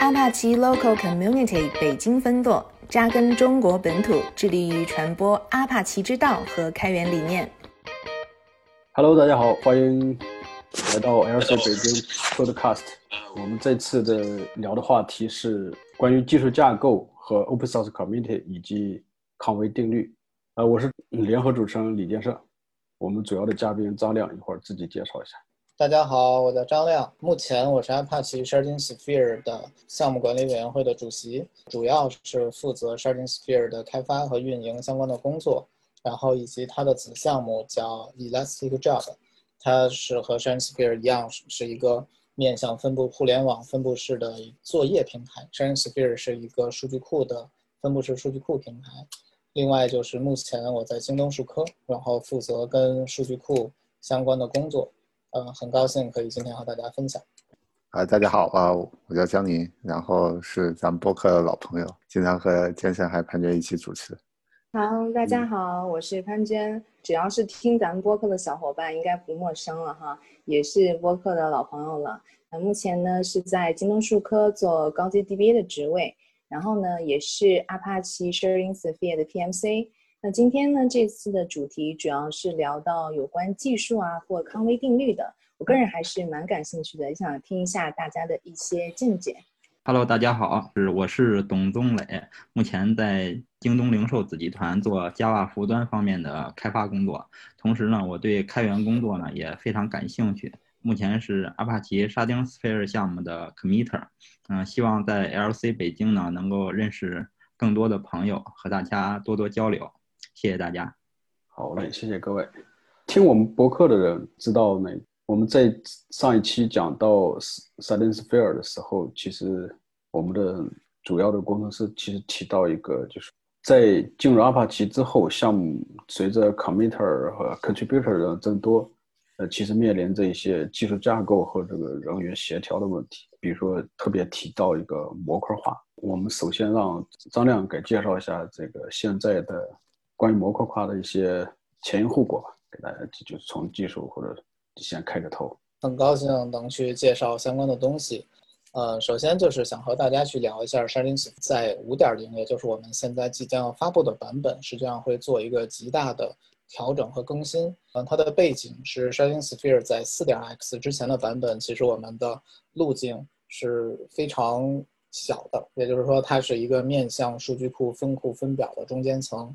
阿帕奇 Local Community 北京分舵扎根中国本土，致力于传播阿帕奇之道和开源理念。Hello，大家好，欢迎来到 LC 北京 Podcast。我们这次的聊的话题是关于技术架构和 Open Source Community 以及康威定律。呃，我是联合主持人李建设。我们主要的嘉宾张亮，一会儿自己介绍一下。大家好，我叫张亮，目前我是 Apache Sharding Sphere 的项目管理委员会的主席，主要是负责 Sharding Sphere 的开发和运营相关的工作，然后以及它的子项目叫 Elastic Job，它是和 Sharding Sphere 一样，是一个面向分布互联网分布式的作业平台。Sharding Sphere 是一个数据库的分布式数据库平台。另外就是目前我在京东数科，然后负责跟数据库相关的工作，呃，很高兴可以今天和大家分享。啊，大家好啊，我叫江宁，然后是咱们播客的老朋友，经常和坚生还潘娟一起主持。好，大家好，我是潘娟，只要是听咱们播客的小伙伴应该不陌生了哈，也是播客的老朋友了。那目前呢是在京东数科做高级 DBA 的职位。然后呢，也是 Apache Sharding Sphere 的 PMC。那今天呢，这次的主题主要是聊到有关技术啊，或康威定律的。我个人还是蛮感兴趣的，也想听一下大家的一些见解。Hello，大家好，是我是董宗磊，目前在京东零售子集团做 Java 服务端方面的开发工作。同时呢，我对开源工作呢也非常感兴趣。目前是阿帕奇沙丁 Sphere 项目的 Committer，嗯，希望在 LC 北京呢能够认识更多的朋友，和大家多多交流。谢谢大家。好嘞，谢谢各位。听我们博客的人知道呢，我们在上一期讲到沙丁 Sphere 的时候，其实我们的主要的工程师其实提到一个，就是在进入阿帕奇之后，项目随着 Committer 和 Contributor 的增多。呃，其实面临着一些技术架构和这个人员协调的问题，比如说特别提到一个模块化。我们首先让张亮给介绍一下这个现在的关于模块化的一些前因后果吧，给大家就就从技术或者先开个头。很高兴能去介绍相关的东西。呃，首先就是想和大家去聊一下 Sharding 在五点零，也就是我们现在即将要发布的版本，实际上会做一个极大的。调整和更新，嗯，它的背景是 Sharding Sphere 在四点 X 之前的版本，其实我们的路径是非常小的，也就是说，它是一个面向数据库分库分表的中间层。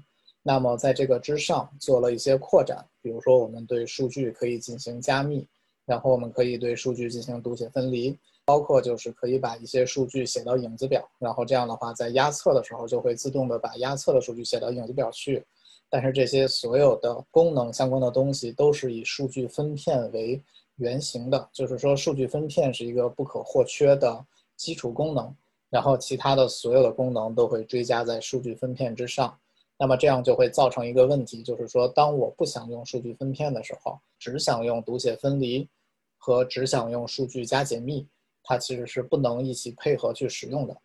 那么在这个之上做了一些扩展，比如说我们对数据可以进行加密，然后我们可以对数据进行读写分离，包括就是可以把一些数据写到影子表，然后这样的话在压测的时候就会自动的把压测的数据写到影子表去。但是这些所有的功能相关的东西都是以数据分片为原型的，就是说数据分片是一个不可或缺的基础功能，然后其他的所有的功能都会追加在数据分片之上。那么这样就会造成一个问题，就是说当我不想用数据分片的时候，只想用读写分离和只想用数据加解密，它其实是不能一起配合去使用的。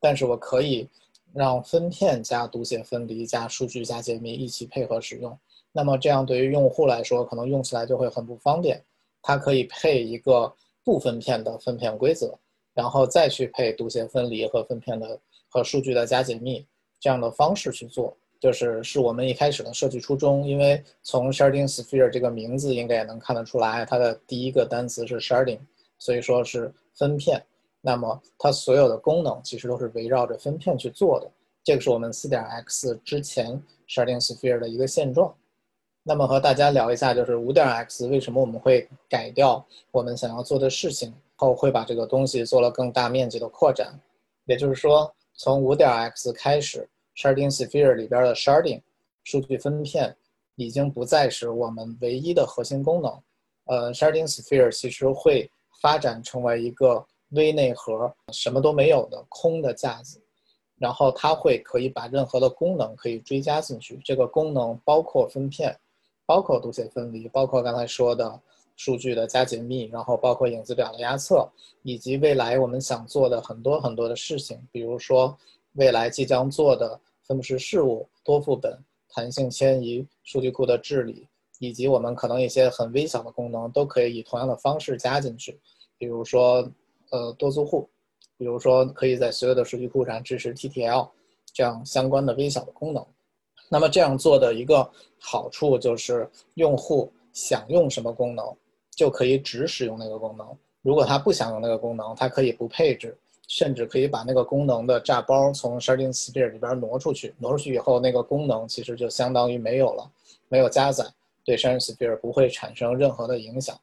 但是我可以。让分片加读写分离加数据加解密一起配合使用，那么这样对于用户来说，可能用起来就会很不方便。它可以配一个不分片的分片规则，然后再去配读写分离和分片的和数据的加解密这样的方式去做，就是是我们一开始的设计初衷。因为从 Sharding Sphere 这个名字应该也能看得出来，它的第一个单词是 Sharding，所以说是分片。那么它所有的功能其实都是围绕着分片去做的，这个是我们四点 X 之前 Sharding Sphere 的一个现状。那么和大家聊一下，就是五点 X 为什么我们会改掉我们想要做的事情，后会把这个东西做了更大面积的扩展。也就是说，从五点 X 开始，Sharding Sphere 里边的 Sharding 数据分片已经不再是我们唯一的核心功能。呃，Sharding Sphere 其实会发展成为一个。微内核什么都没有的空的架子，然后它会可以把任何的功能可以追加进去。这个功能包括分片，包括读写分离，包括刚才说的数据的加解密，然后包括影子表的压测，以及未来我们想做的很多很多的事情，比如说未来即将做的分布式事务、多副本、弹性迁移、数据库的治理，以及我们可能一些很微小的功能都可以以同样的方式加进去，比如说。呃，多租户，比如说可以在所有的数据库上支持 TTL 这样相关的微小的功能。那么这样做的一个好处就是，用户想用什么功能，就可以只使用那个功能。如果他不想用那个功能，他可以不配置，甚至可以把那个功能的炸包从 Sharding Sphere 里边挪出去。挪出去以后，那个功能其实就相当于没有了，没有加载，对 Sharding Sphere 不会产生任何的影响。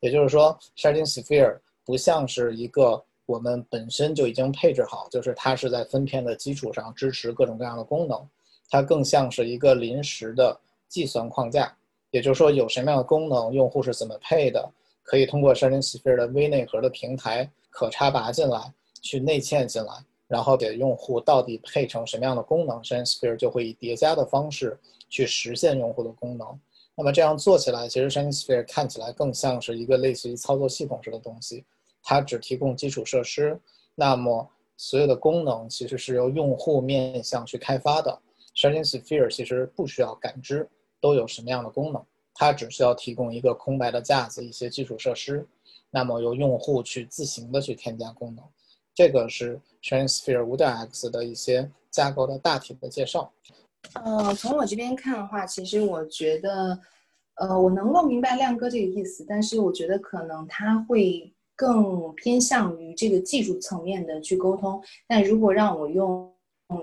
也就是说，Sharding Sphere 不像是一个我们本身就已经配置好，就是它是在分片的基础上支持各种各样的功能，它更像是一个临时的计算框架。也就是说，有什么样的功能，用户是怎么配的。可以通过 Sharding Sphere 的微内核的平台可插拔进来，去内嵌进来，然后给用户到底配成什么样的功能，ShineSphere 就会以叠加的方式去实现用户的功能。那么这样做起来，其实 ShineSphere 看起来更像是一个类似于操作系统式的东西，它只提供基础设施，那么所有的功能其实是由用户面向去开发的。ShinSphere 其实不需要感知都有什么样的功能。它只需要提供一个空白的架子，一些基础设施，那么由用户去自行的去添加功能。这个是 Transphere 五点 X 的一些架构的大体的介绍。呃，从我这边看的话，其实我觉得，呃，我能够明白亮哥这个意思，但是我觉得可能他会更偏向于这个技术层面的去沟通。但如果让我用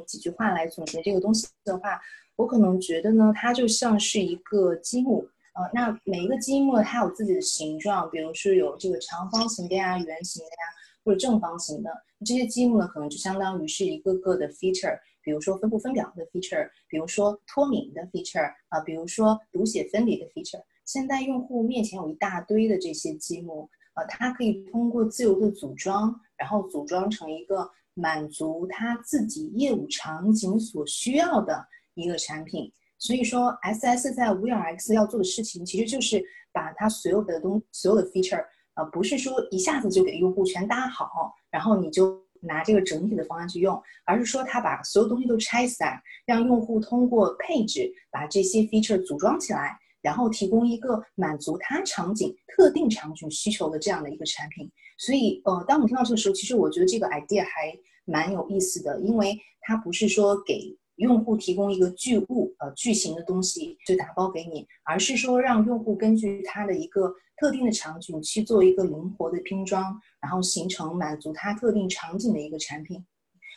几句话来总结这个东西的话，我可能觉得呢，它就像是一个积木。呃，那每一个积木它有自己的形状，比如说有这个长方形的呀、圆形的呀，或者正方形的。这些积木呢，可能就相当于是一个个的 feature，比如说分布分表的 feature，比如说脱敏的 feature，啊，比如说读写分离的 feature。现在用户面前有一大堆的这些积木，呃，它可以通过自由的组装，然后组装成一个满足他自己业务场景所需要的一个产品。所以说，S S 在五点 X 要做的事情，其实就是把它所有的东所有的 feature，呃，不是说一下子就给用户全搭好，然后你就拿这个整体的方案去用，而是说它把所有东西都拆散，让用户通过配置把这些 feature 组装起来，然后提供一个满足他场景特定场景需求的这样的一个产品。所以，呃，当我们听到这个时候，其实我觉得这个 idea 还蛮有意思的，因为它不是说给。用户提供一个巨物，呃，巨型的东西就打包给你，而是说让用户根据他的一个特定的场景去做一个灵活的拼装，然后形成满足它特定场景的一个产品。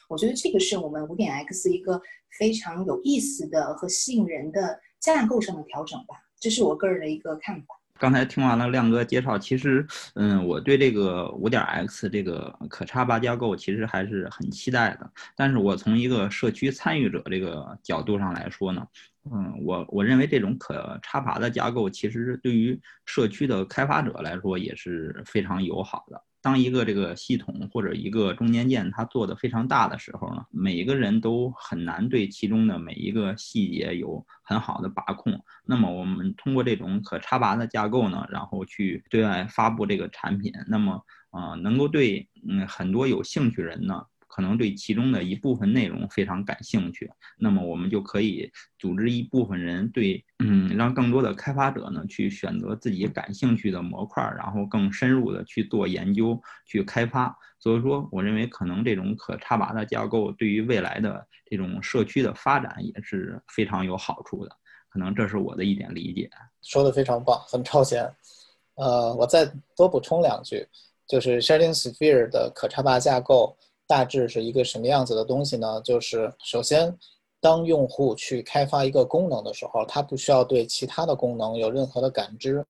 我觉得这个是我们五点 X 一个非常有意思的和吸引人的架构上的调整吧，这是我个人的一个看法。刚才听完了亮哥介绍，其实，嗯，我对这个五点 X 这个可插拔架构其实还是很期待的。但是我从一个社区参与者这个角度上来说呢，嗯，我我认为这种可插拔的架构其实对于社区的开发者来说也是非常友好的。当一个这个系统或者一个中间件它做的非常大的时候呢，每一个人都很难对其中的每一个细节有很好的把控。那么我们通过这种可插拔的架构呢，然后去对外发布这个产品，那么呃，能够对嗯很多有兴趣人呢。可能对其中的一部分内容非常感兴趣，那么我们就可以组织一部分人对，嗯，让更多的开发者呢去选择自己感兴趣的模块，然后更深入的去做研究、去开发。所以说，我认为可能这种可插拔的架构对于未来的这种社区的发展也是非常有好处的。可能这是我的一点理解。说的非常棒，很超前。呃，我再多补充两句，就是 Sharding Sphere 的可插拔架构。大致是一个什么样子的东西呢？就是首先，当用户去开发一个功能的时候，他不需要对其他的功能有任何的感知，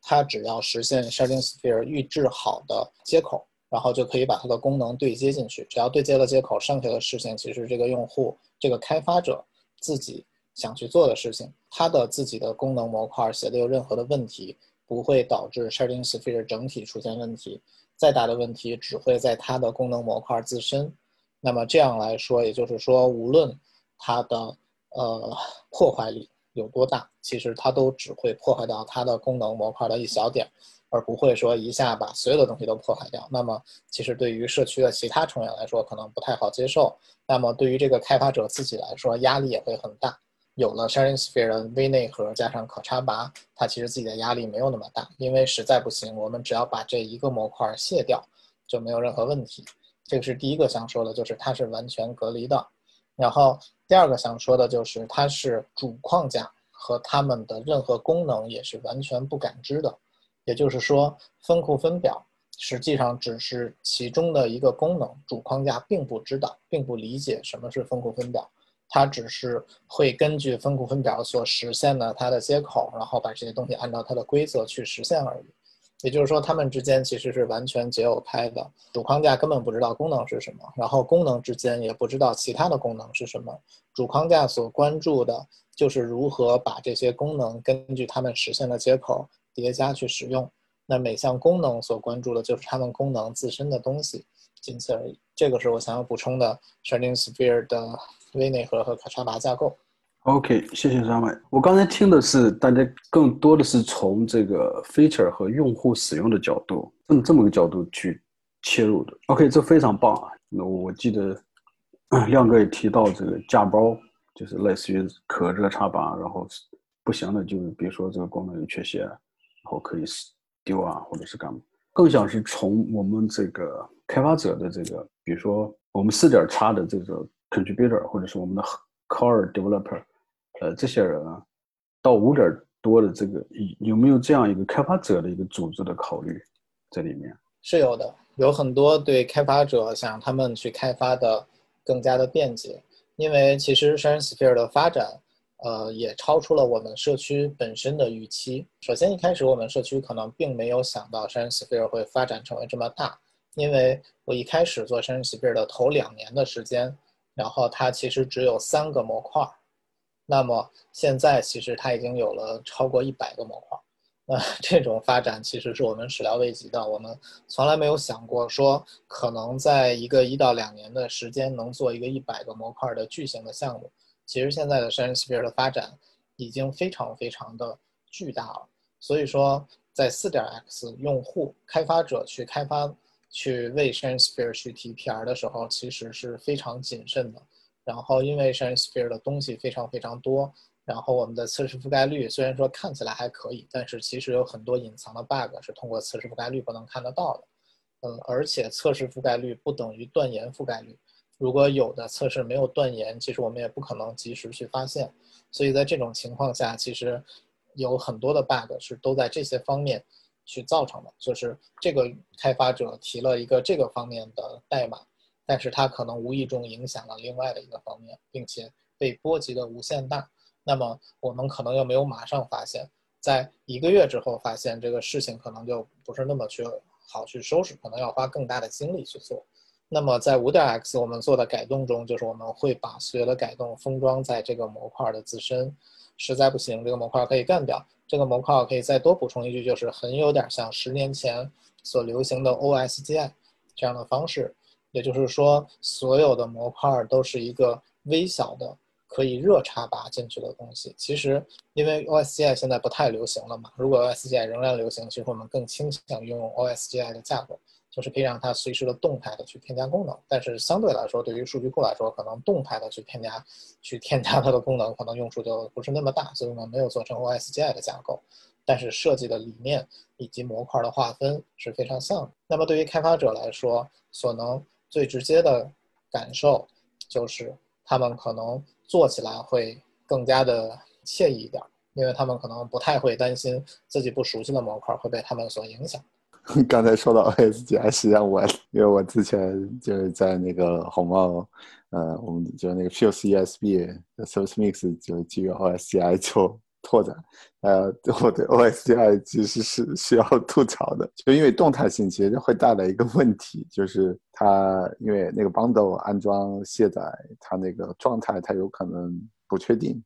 他只要实现 Sharding Sphere 预制好的接口，然后就可以把它的功能对接进去。只要对接了接口，剩下的事情其实这个用户、这个开发者自己想去做的事情，他的自己的功能模块写的有任何的问题，不会导致 Sharding Sphere 整体出现问题。再大的问题只会在它的功能模块自身，那么这样来说，也就是说，无论它的呃破坏力有多大，其实它都只会破坏掉它的功能模块的一小点，而不会说一下把所有的东西都破坏掉。那么，其实对于社区的其他成员来说，可能不太好接受。那么，对于这个开发者自己来说，压力也会很大。有了 Sharding Sphere 的微内核加上可插拔，它其实自己的压力没有那么大，因为实在不行，我们只要把这一个模块卸掉，就没有任何问题。这个是第一个想说的，就是它是完全隔离的。然后第二个想说的就是它是主框架和它们的任何功能也是完全不感知的。也就是说，分库分表实际上只是其中的一个功能，主框架并不知道，并不理解什么是分库分表。它只是会根据分库分表所实现的它的接口，然后把这些东西按照它的规则去实现而已。也就是说，它们之间其实是完全解耦开的。主框架根本不知道功能是什么，然后功能之间也不知道其他的功能是什么。主框架所关注的就是如何把这些功能根据它们实现的接口叠加去使用。那每项功能所关注的就是它们功能自身的东西，仅此而已。这个是我想要补充的 Sharding Sphere 的。微内核和卡查巴架构。OK，谢谢三位。我刚才听的是大家更多的是从这个 feature 和用户使用的角度，这么这么个角度去切入的。OK，这非常棒啊。那我记得亮哥也提到这个架包，就是类似于可热插拔，然后不行的就比如说这个功能有缺陷，然后可以丢啊，或者是干嘛。更想是从我们这个开发者的这个，比如说我们四点叉的这个。Contributor 或者是我们的 core developer，呃，这些人啊，到五点多的这个有没有这样一个开发者的一个组织的考虑在里面？是有的，有很多对开发者想让他们去开发的更加的便捷，因为其实 s h a r e Sphere 的发展，呃，也超出了我们社区本身的预期。首先一开始我们社区可能并没有想到 s h a r e Sphere 会发展成为这么大，因为我一开始做 s h a r e Sphere 的头两年的时间。然后它其实只有三个模块，那么现在其实它已经有了超过一百个模块，那 这种发展其实是我们始料未及的。我们从来没有想过说可能在一个一到两年的时间能做一个一百个模块的巨型的项目。其实现在的 ShareSphere 的发展已经非常非常的巨大了，所以说在四点 X 用户开发者去开发。去为 ShareSphere 去提 PR 的时候，其实是非常谨慎的。然后，因为 ShareSphere 的东西非常非常多，然后我们的测试覆盖率虽然说看起来还可以，但是其实有很多隐藏的 bug 是通过测试覆盖率不能看得到的。嗯，而且测试覆盖率不等于断言覆盖率。如果有的测试没有断言，其实我们也不可能及时去发现。所以在这种情况下，其实有很多的 bug 是都在这些方面。去造成的，就是这个开发者提了一个这个方面的代码，但是他可能无意中影响了另外的一个方面，并且被波及的无限大。那么我们可能又没有马上发现，在一个月之后发现这个事情可能就不是那么去好去收拾，可能要花更大的精力去做。那么在五点 X 我们做的改动中，就是我们会把所有的改动封装在这个模块的自身。实在不行，这个模块可以干掉。这个模块可以再多补充一句，就是很有点像十年前所流行的 OSGI 这样的方式，也就是说，所有的模块都是一个微小的可以热插拔进去的东西。其实，因为 OSGI 现在不太流行了嘛，如果 OSGI 仍然流行，其实我们更倾向于用 OSGI 的架构。就是可以让它随时的动态的去添加功能，但是相对来说，对于数据库来说，可能动态的去添加、去添加它的功能，可能用处就不是那么大，所以我们没有做成 OSGI 的架构。但是设计的理念以及模块的划分是非常像的。那么对于开发者来说，所能最直接的感受就是，他们可能做起来会更加的惬意一点，因为他们可能不太会担心自己不熟悉的模块会被他们所影响。刚才说到 OSGI，实际上我因为我之前就是在那个红帽，呃，我们就那个 Fuse ESB Service Mix 就基于 OSGI 做拓展，呃，我对 OSGI 其实是需要吐槽的，就因为动态性其实会带来一个问题，就是它因为那个 bundle 安装卸载，它那个状态它有可能不确定，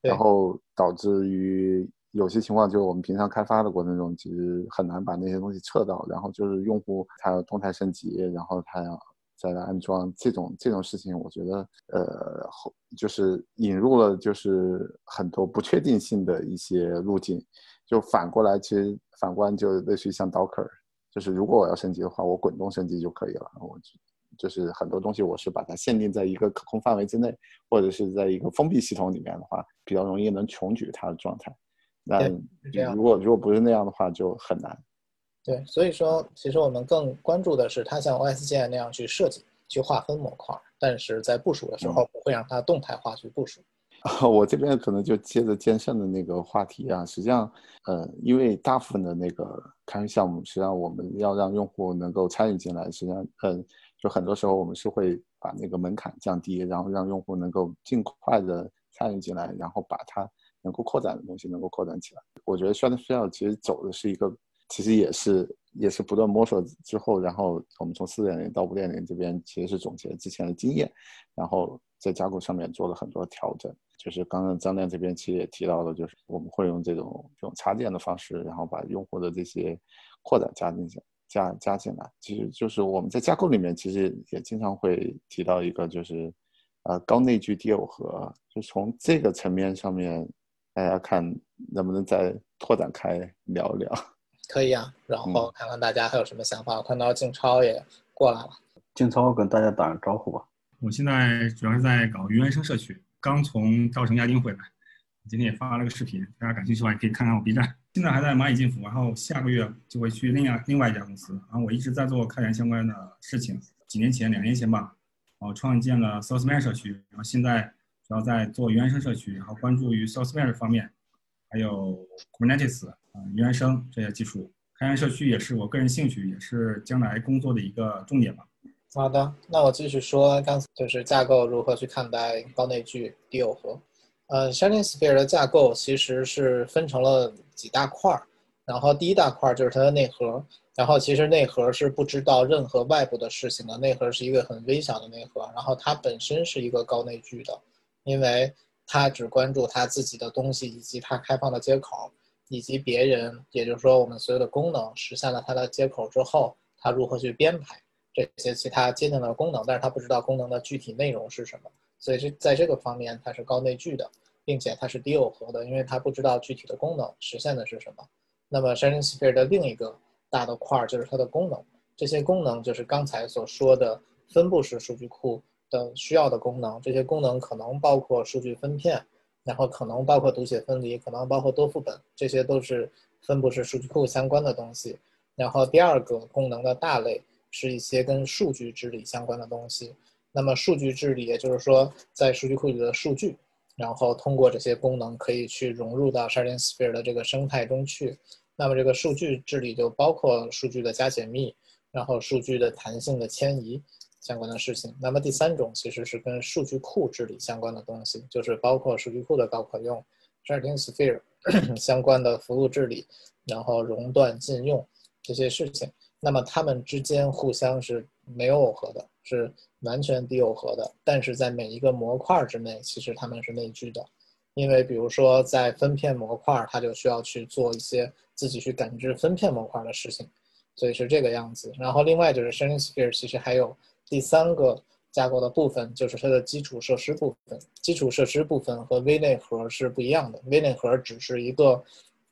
然后导致于。有些情况就是我们平常开发的过程中，其实很难把那些东西撤到，然后就是用户他要动态升级，然后他要再来安装这种这种事情，我觉得呃后就是引入了就是很多不确定性的一些路径，就反过来其实反观就类似于像 Docker，就是如果我要升级的话，我滚动升级就可以了，我就是很多东西我是把它限定在一个可控范围之内，或者是在一个封闭系统里面的话，比较容易能穷举它的状态。那如果如果不是那样的话，就很难。对，所以说其实我们更关注的是它像 OSGI 那样去设计、去划分模块，但是在部署的时候不会让它动态化去部署。我这边可能就接着剑圣的那个话题啊，实际上，呃，因为大部分的那个开源项目，实际上我们要让用户能够参与进来，实际上，嗯，就很多时候我们是会把那个门槛降低，然后让用户能够尽快的参与进来，然后把它能够扩展的东西能够扩展起来。我觉得 s h a r d f i e l 其实走的是一个，其实也是也是不断摸索之后，然后我们从四点零到五点零这边其实是总结之前的经验，然后在架构上面做了很多调整。就是刚刚张亮这边其实也提到了，就是我们会用这种这种插件的方式，然后把用户的这些扩展加进去，加加进来。其实就是我们在架构里面其实也经常会提到一个，就是呃高内聚低耦合。就从这个层面上面，大家看能不能再拓展开聊一聊？可以啊，然后看看大家还有什么想法。我看到静超也过来了，静超跟大家打个招呼吧。我现在主要是在搞云原生社区。刚从稻城亚丁回来，今天也发了个视频，大家感兴趣的话也可以看看我 B 站。现在还在蚂蚁金服，然后下个月就会去另外另外一家公司。然后我一直在做开源相关的事情，几年前两年前吧，然后创建了 SourceMan 社区，然后现在然后在做原生社区，然后关注于 SourceMap 方面，还有 Kubernetes 啊原生这些技术。开源社区也是我个人兴趣，也是将来工作的一个重点吧。好的，那我继续说，刚才就是架构如何去看待高内聚低耦合。呃，Sharding Sphere 的架构其实是分成了几大块儿，然后第一大块儿就是它的内核，然后其实内核是不知道任何外部的事情的，内核是一个很微小的内核，然后它本身是一个高内聚的，因为它只关注它自己的东西以及它开放的接口，以及别人，也就是说我们所有的功能实现了它的接口之后，它如何去编排。这些其他接近的功能，但是它不知道功能的具体内容是什么，所以这在这个方面它是高内聚的，并且它是低耦合的，因为它不知道具体的功能实现的是什么。那么 Sharding Sphere 的另一个大的块儿就是它的功能，这些功能就是刚才所说的分布式数据库的需要的功能，这些功能可能包括数据分片，然后可能包括读写分离，可能包括多副本，这些都是分布式数据库相关的东西。然后第二个功能的大类。是一些跟数据治理相关的东西。那么数据治理，也就是说，在数据库里的数据，然后通过这些功能可以去融入到 Sharding Sphere 的这个生态中去。那么这个数据治理就包括数据的加解密，然后数据的弹性的迁移相关的事情。那么第三种其实是跟数据库治理相关的东西，就是包括数据库的高可用 Sharding Sphere 相关的服务治理，然后熔断禁用这些事情。那么它们之间互相是没有耦合的，是完全低耦合的。但是在每一个模块之内，其实它们是内聚的，因为比如说在分片模块，它就需要去做一些自己去感知分片模块的事情，所以是这个样子。然后另外就是 Sharding Sphere 其实还有第三个架构的部分，就是它的基础设施部分。基础设施部分和微内核是不一样的，微内核只是一个。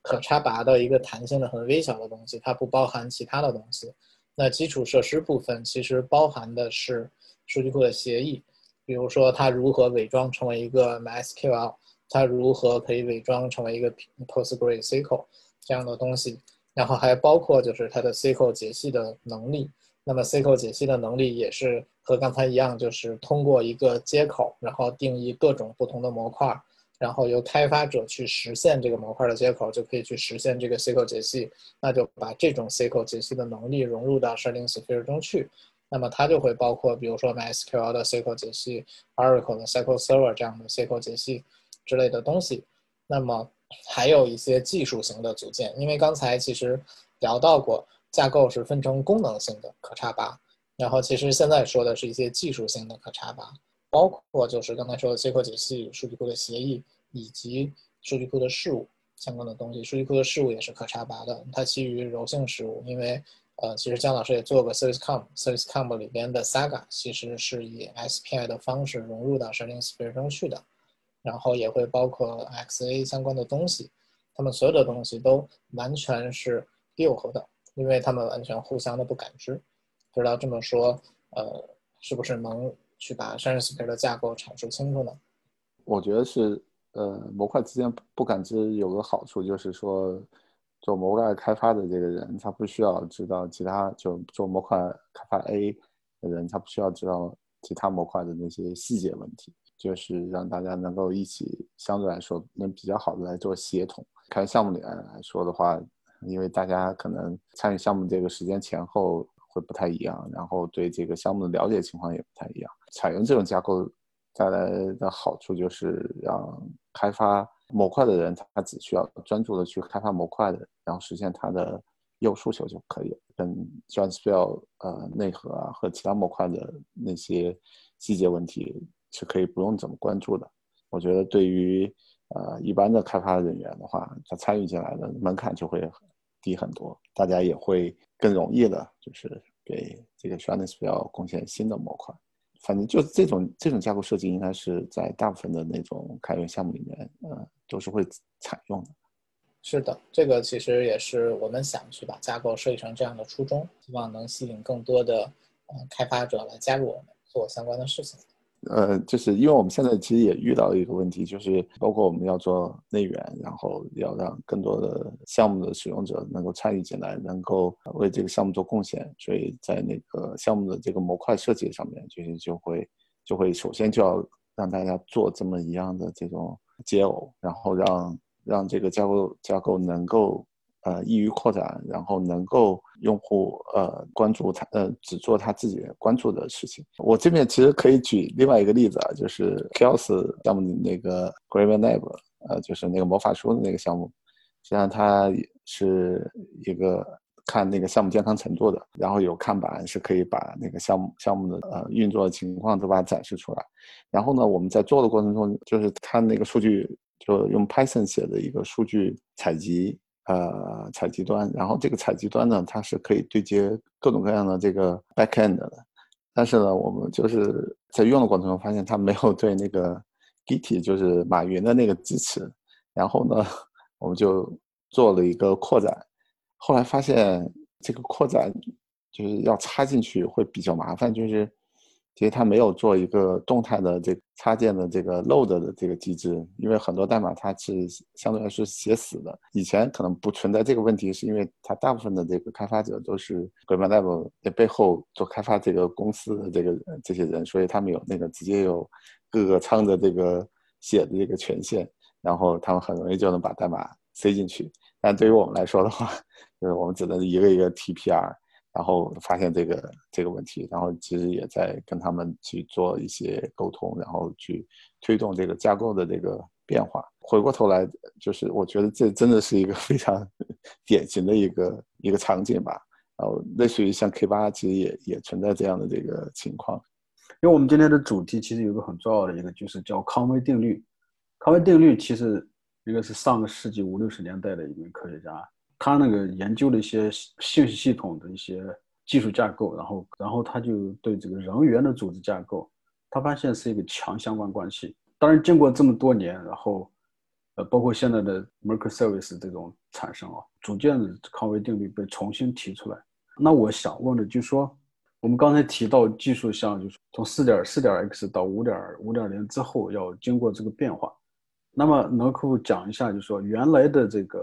可插拔的一个弹性的很微小的东西，它不包含其他的东西。那基础设施部分其实包含的是数据库的协议，比如说它如何伪装成为一个 MySQL，它如何可以伪装成为一个 PostgreSQL 这样的东西。然后还包括就是它的 SQL 解析的能力。那么 SQL 解析的能力也是和刚才一样，就是通过一个接口，然后定义各种不同的模块。然后由开发者去实现这个模块的接口，就可以去实现这个 SQL 解析。那就把这种 SQL 解析的能力融入到 Sharding Sphere 中去。那么它就会包括，比如说 MySQL 的 SQL 解析、Oracle 的 SQL Server 这样的 SQL 解析之类的东西。那么还有一些技术型的组件，因为刚才其实聊到过，架构是分成功能性的可插拔，然后其实现在说的是一些技术性的可插拔。包括就是刚才说的 SQL 解析、数据库的协议以及数据库的事务相关的东西。数据库的事务也是可插拔的，它基于柔性事务。因为呃，其实姜老师也做过 Service Com，Service Com 里边的 Saga 其实是以 SPI 的方式融入到 Sharding Sphere 中去的。然后也会包括 XA 相关的东西，它们所有的东西都完全是低耦合的，因为他们完全互相的不感知。不知道这么说，呃，是不是能？去把 Sharding Sphere 的架构阐述清楚呢？我觉得是，呃，模块之间不感知有个好处，就是说，做模块开发的这个人，他不需要知道其他就做模块开发 A 的人，他不需要知道其他模块的那些细节问题，就是让大家能够一起相对来说能比较好的来做协同。看项目里面来说的话，因为大家可能参与项目这个时间前后会不太一样，然后对这个项目的了解情况也不太一样。采用这种架构带来的好处就是让开发模块的人，他只需要专注的去开发模块的，然后实现他的业务诉求就可以了。跟 j o h n s p e l 呃内核啊和其他模块的那些细节问题是可以不用怎么关注的。我觉得对于呃一般的开发人员的话，他参与进来的门槛就会低很多，大家也会更容易的，就是给这个 j o h n s p e l 贡献新的模块。反正就这种这种架构设计，应该是在大部分的那种开源项目里面，呃，都是会采用的。是的，这个其实也是我们想去把架构设计成这样的初衷，希望能吸引更多的呃开发者来加入我们做相关的事情。呃，就是因为我们现在其实也遇到一个问题，就是包括我们要做内援，然后要让更多的项目的使用者能够参与进来，能够为这个项目做贡献，所以在那个项目的这个模块设计上面，就是就会就会首先就要让大家做这么一样的这种接偶，然后让让这个架构架构能够。呃，易于扩展，然后能够用户呃关注他呃只做他自己关注的事情。我这边其实可以举另外一个例子啊，就是 Chaos 项目的那个 Graven Lab，呃，就是那个魔法书的那个项目，实际上它是一个看那个项目健康程度的，然后有看板是可以把那个项目项目的呃运作情况都把它展示出来。然后呢，我们在做的过程中，就是它那个数据就用 Python 写的一个数据采集。呃，采集端，然后这个采集端呢，它是可以对接各种各样的这个 backend 的，但是呢，我们就是在用的过程中发现它没有对那个 Git，就是马云的那个支持，然后呢，我们就做了一个扩展，后来发现这个扩展就是要插进去会比较麻烦，就是。其实它没有做一个动态的这插件的这个 load 的这个机制，因为很多代码它是相对来说写死的。以前可能不存在这个问题，是因为它大部分的这个开发者都是 g r a m a l e 在背后做开发这个公司的这个这些人，所以他们有那个直接有各个仓的这个写的这个权限，然后他们很容易就能把代码塞进去。但对于我们来说的话，就是我们只能一个一个 TPR。然后发现这个这个问题，然后其实也在跟他们去做一些沟通，然后去推动这个架构的这个变化。回过头来，就是我觉得这真的是一个 非常 典型的一个一个场景吧。然后类似于像 K 八，其实也也存在这样的这个情况。因为我们今天的主题其实有个很重要的一个，就是叫康威定律。康威定律其实一个是上个世纪五六十年代的一名科学家。他那个研究了一些信息系统的一些技术架构，然后，然后他就对这个人员的组织架构，他发现是一个强相关关系。当然，经过这么多年，然后，呃，包括现在的 microservice 这种产生啊，逐渐的康威定律被重新提出来。那我想问的就是说，我们刚才提到技术项，就是从四点四点 x 到五点五点零之后要经过这个变化，那么能够讲一下，就是说原来的这个。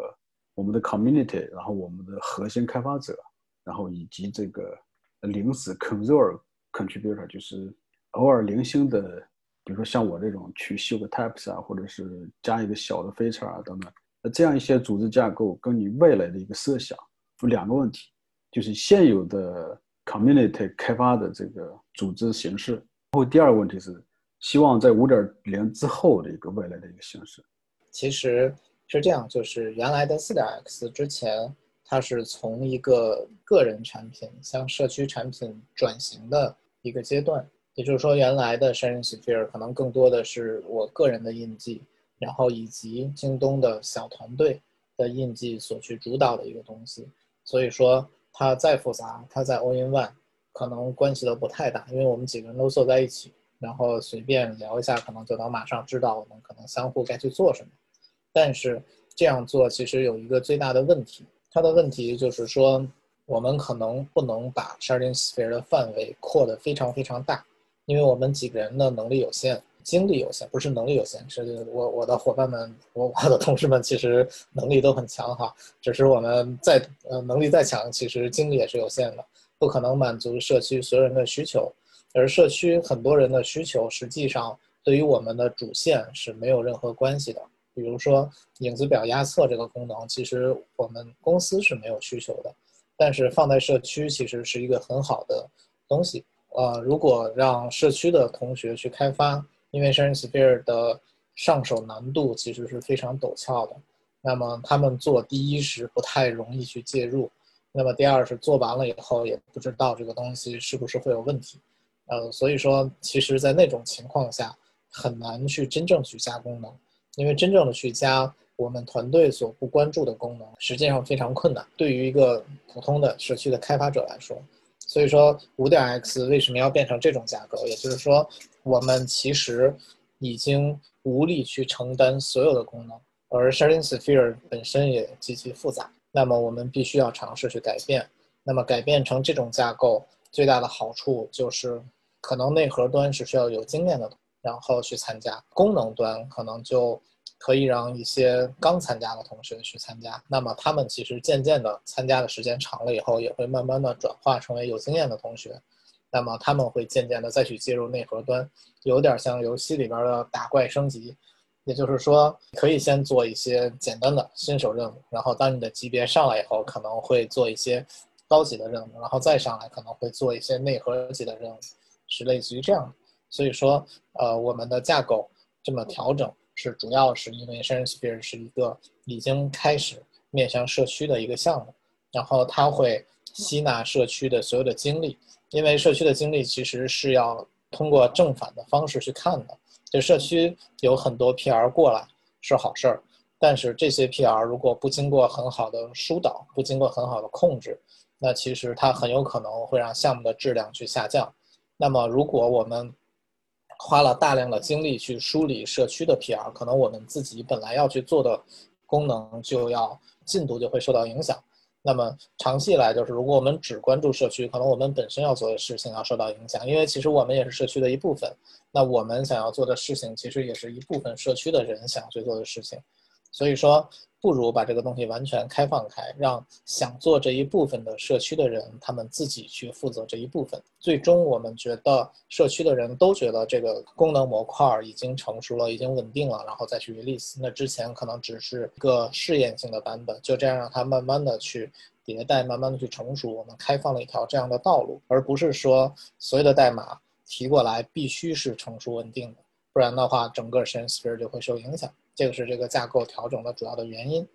我们的 community，然后我们的核心开发者，然后以及这个临时 control contributor，就是偶尔零星的，比如说像我这种去修个 types 啊，或者是加一个小的 feature 啊等等，那这样一些组织架构跟你未来的一个设想，有两个问题，就是现有的 community 开发的这个组织形式，然后第二个问题是希望在五点零之后的一个未来的一个形式，其实。是这样，就是原来的四点 X 之前，它是从一个个人产品向社区产品转型的一个阶段。也就是说，原来的 Sharing Sphere 可能更多的是我个人的印记，然后以及京东的小团队的印记所去主导的一个东西。所以说，它再复杂，它在 All in One 可能关系都不太大，因为我们几个人都坐在一起，然后随便聊一下，可能就能马上知道我们可能相互该去做什么。但是这样做其实有一个最大的问题，它的问题就是说，我们可能不能把 ShardingSphere 的范围扩得非常非常大，因为我们几个人的能力有限，精力有限，不是能力有限，是我我的伙伴们，我我的同事们其实能力都很强哈，只是我们再呃能力再强，其实精力也是有限的，不可能满足社区所有人的需求，而社区很多人的需求，实际上对于我们的主线是没有任何关系的。比如说影子表压测这个功能，其实我们公司是没有需求的，但是放在社区其实是一个很好的东西。呃，如果让社区的同学去开发，因为 Sharing Sphere 的上手难度其实是非常陡峭的，那么他们做第一是不太容易去介入，那么第二是做完了以后也不知道这个东西是不是会有问题，呃，所以说其实，在那种情况下很难去真正去加功能，因为真正的去加我们团队所不关注的功能，实际上非常困难，对于一个普通的社区的开发者来说。所以说，五点 x 为什么要变成这种架构？也就是说，我们其实已经无力去承担所有的功能，而 ShardingSphere 本身也极其复杂。那么我们必须要尝试去改变。那么改变成这种架构，最大的好处就是，可能内核端是需要有经验的，然后去参加；功能端可能就。可以让一些刚参加的同学去参加，那么他们其实渐渐的参加的时间长了以后，也会慢慢的转化成为有经验的同学，那么他们会渐渐的再去介入内核端，有点像游戏里边的打怪升级，也就是说可以先做一些简单的新手任务，然后当你的级别上来以后，可能会做一些高级的任务，然后再上来可能会做一些内核级的任务，是类似于这样的。所以说，呃，我们的架构这么调整。是主要是因为 Sharing Sphere 是一个已经开始面向社区的一个项目，然后它会吸纳社区的所有的精力，因为社区的精力其实是要通过正反的方式去看的。就社区有很多 PR 过来是好事儿，但是这些 PR 如果不经过很好的疏导，不经过很好的控制，那其实它很有可能会让项目的质量去下降。那么如果我们花了大量的精力去梳理社区的 PR，可能我们自己本来要去做的功能就要进度就会受到影响。那么长期以来，就是如果我们只关注社区，可能我们本身要做的事情要受到影响，因为其实我们也是社区的一部分。那我们想要做的事情，其实也是一部分社区的人想去做的事情。所以说。不如把这个东西完全开放开，让想做这一部分的社区的人，他们自己去负责这一部分。最终，我们觉得社区的人都觉得这个功能模块已经成熟了，已经稳定了，然后再去 release。那之前可能只是一个试验性的版本，就这样让它慢慢的去迭代，慢慢的去成熟。我们开放了一条这样的道路，而不是说所有的代码提过来必须是成熟稳定的，不然的话，整个 Sharing Sphere 就会受影响。这个是这个架构调整的主要的原因。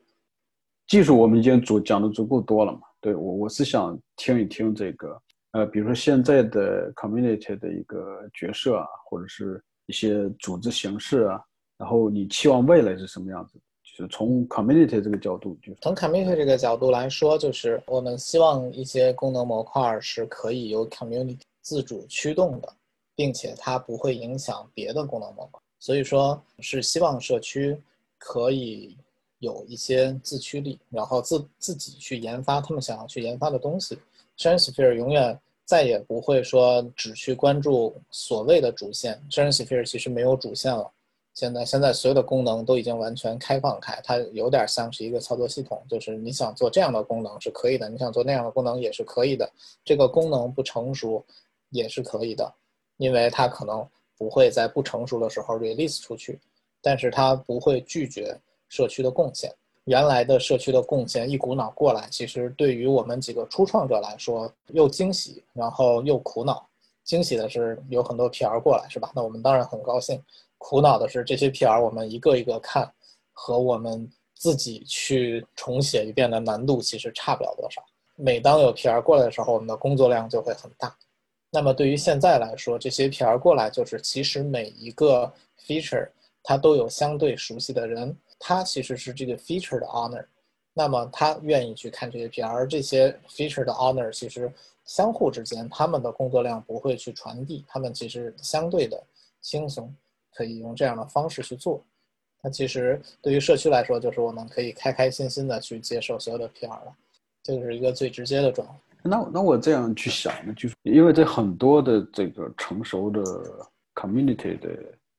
技术我们已经足讲的足够多了嘛？对我我是想听一听这个，呃，比如说现在的 community 的一个角色啊，或者是一些组织形式啊，然后你期望未来是什么样子？就是从 community 这个角度，就从 community 这个角度来说，就是我们希望一些功能模块是可以由 community 自主驱动的，并且它不会影响别的功能模块。所以说，是希望社区可以有一些自驱力，然后自自己去研发他们想要去研发的东西。Transphere 永远再也不会说只去关注所谓的主线。Transphere 其实没有主线了。现在现在所有的功能都已经完全开放开，它有点像是一个操作系统，就是你想做这样的功能是可以的，你想做那样的功能也是可以的。这个功能不成熟也是可以的，因为它可能。不会在不成熟的时候 release 出去，但是它不会拒绝社区的贡献。原来的社区的贡献一股脑过来，其实对于我们几个初创者来说又惊喜，然后又苦恼。惊喜的是有很多 PR 过来，是吧？那我们当然很高兴。苦恼的是这些 PR 我们一个一个看，和我们自己去重写一遍的难度其实差不了多少。每当有 PR 过来的时候，我们的工作量就会很大。那么对于现在来说，这些 PR 过来就是，其实每一个 feature 它都有相对熟悉的人，他其实是这个 feature 的 owner，那么他愿意去看这些 PR，而这些 feature 的 owner 其实相互之间他们的工作量不会去传递，他们其实相对的轻松，可以用这样的方式去做。那其实对于社区来说，就是我们可以开开心心的去接受所有的 PR 了，这是一个最直接的转化。那那我这样去想呢，就是因为在很多的这个成熟的 community 的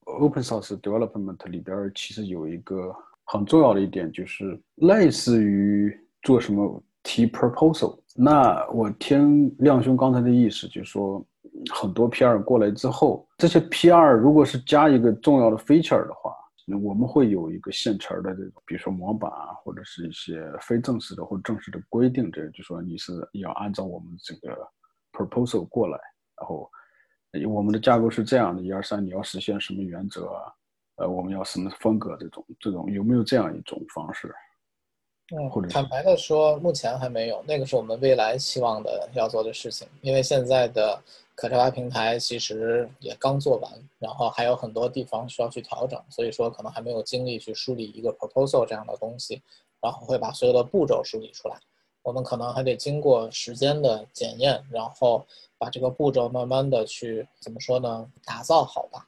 open source development 里边其实有一个很重要的一点，就是类似于做什么提 proposal。那我听亮兄刚才的意思，就是说很多 PR 过来之后，这些 PR 如果是加一个重要的 feature 的话，那我们会有一个现成的这种，比如说模板啊，或者是一些非正式的或正式的规定，这就说你是要按照我们这个 proposal 过来，然后。我们的架构是这样的，一二三，你要实现什么原则？呃，我们要什么风格？这种这种有没有这样一种方式？嗯，或者坦白的说，目前还没有。那个是我们未来希望的要做的事情，因为现在的可开发平台其实也刚做完，然后还有很多地方需要去调整，所以说可能还没有精力去梳理一个 proposal 这样的东西，然后会把所有的步骤梳理出来。我们可能还得经过时间的检验，然后把这个步骤慢慢的去怎么说呢？打造好吧，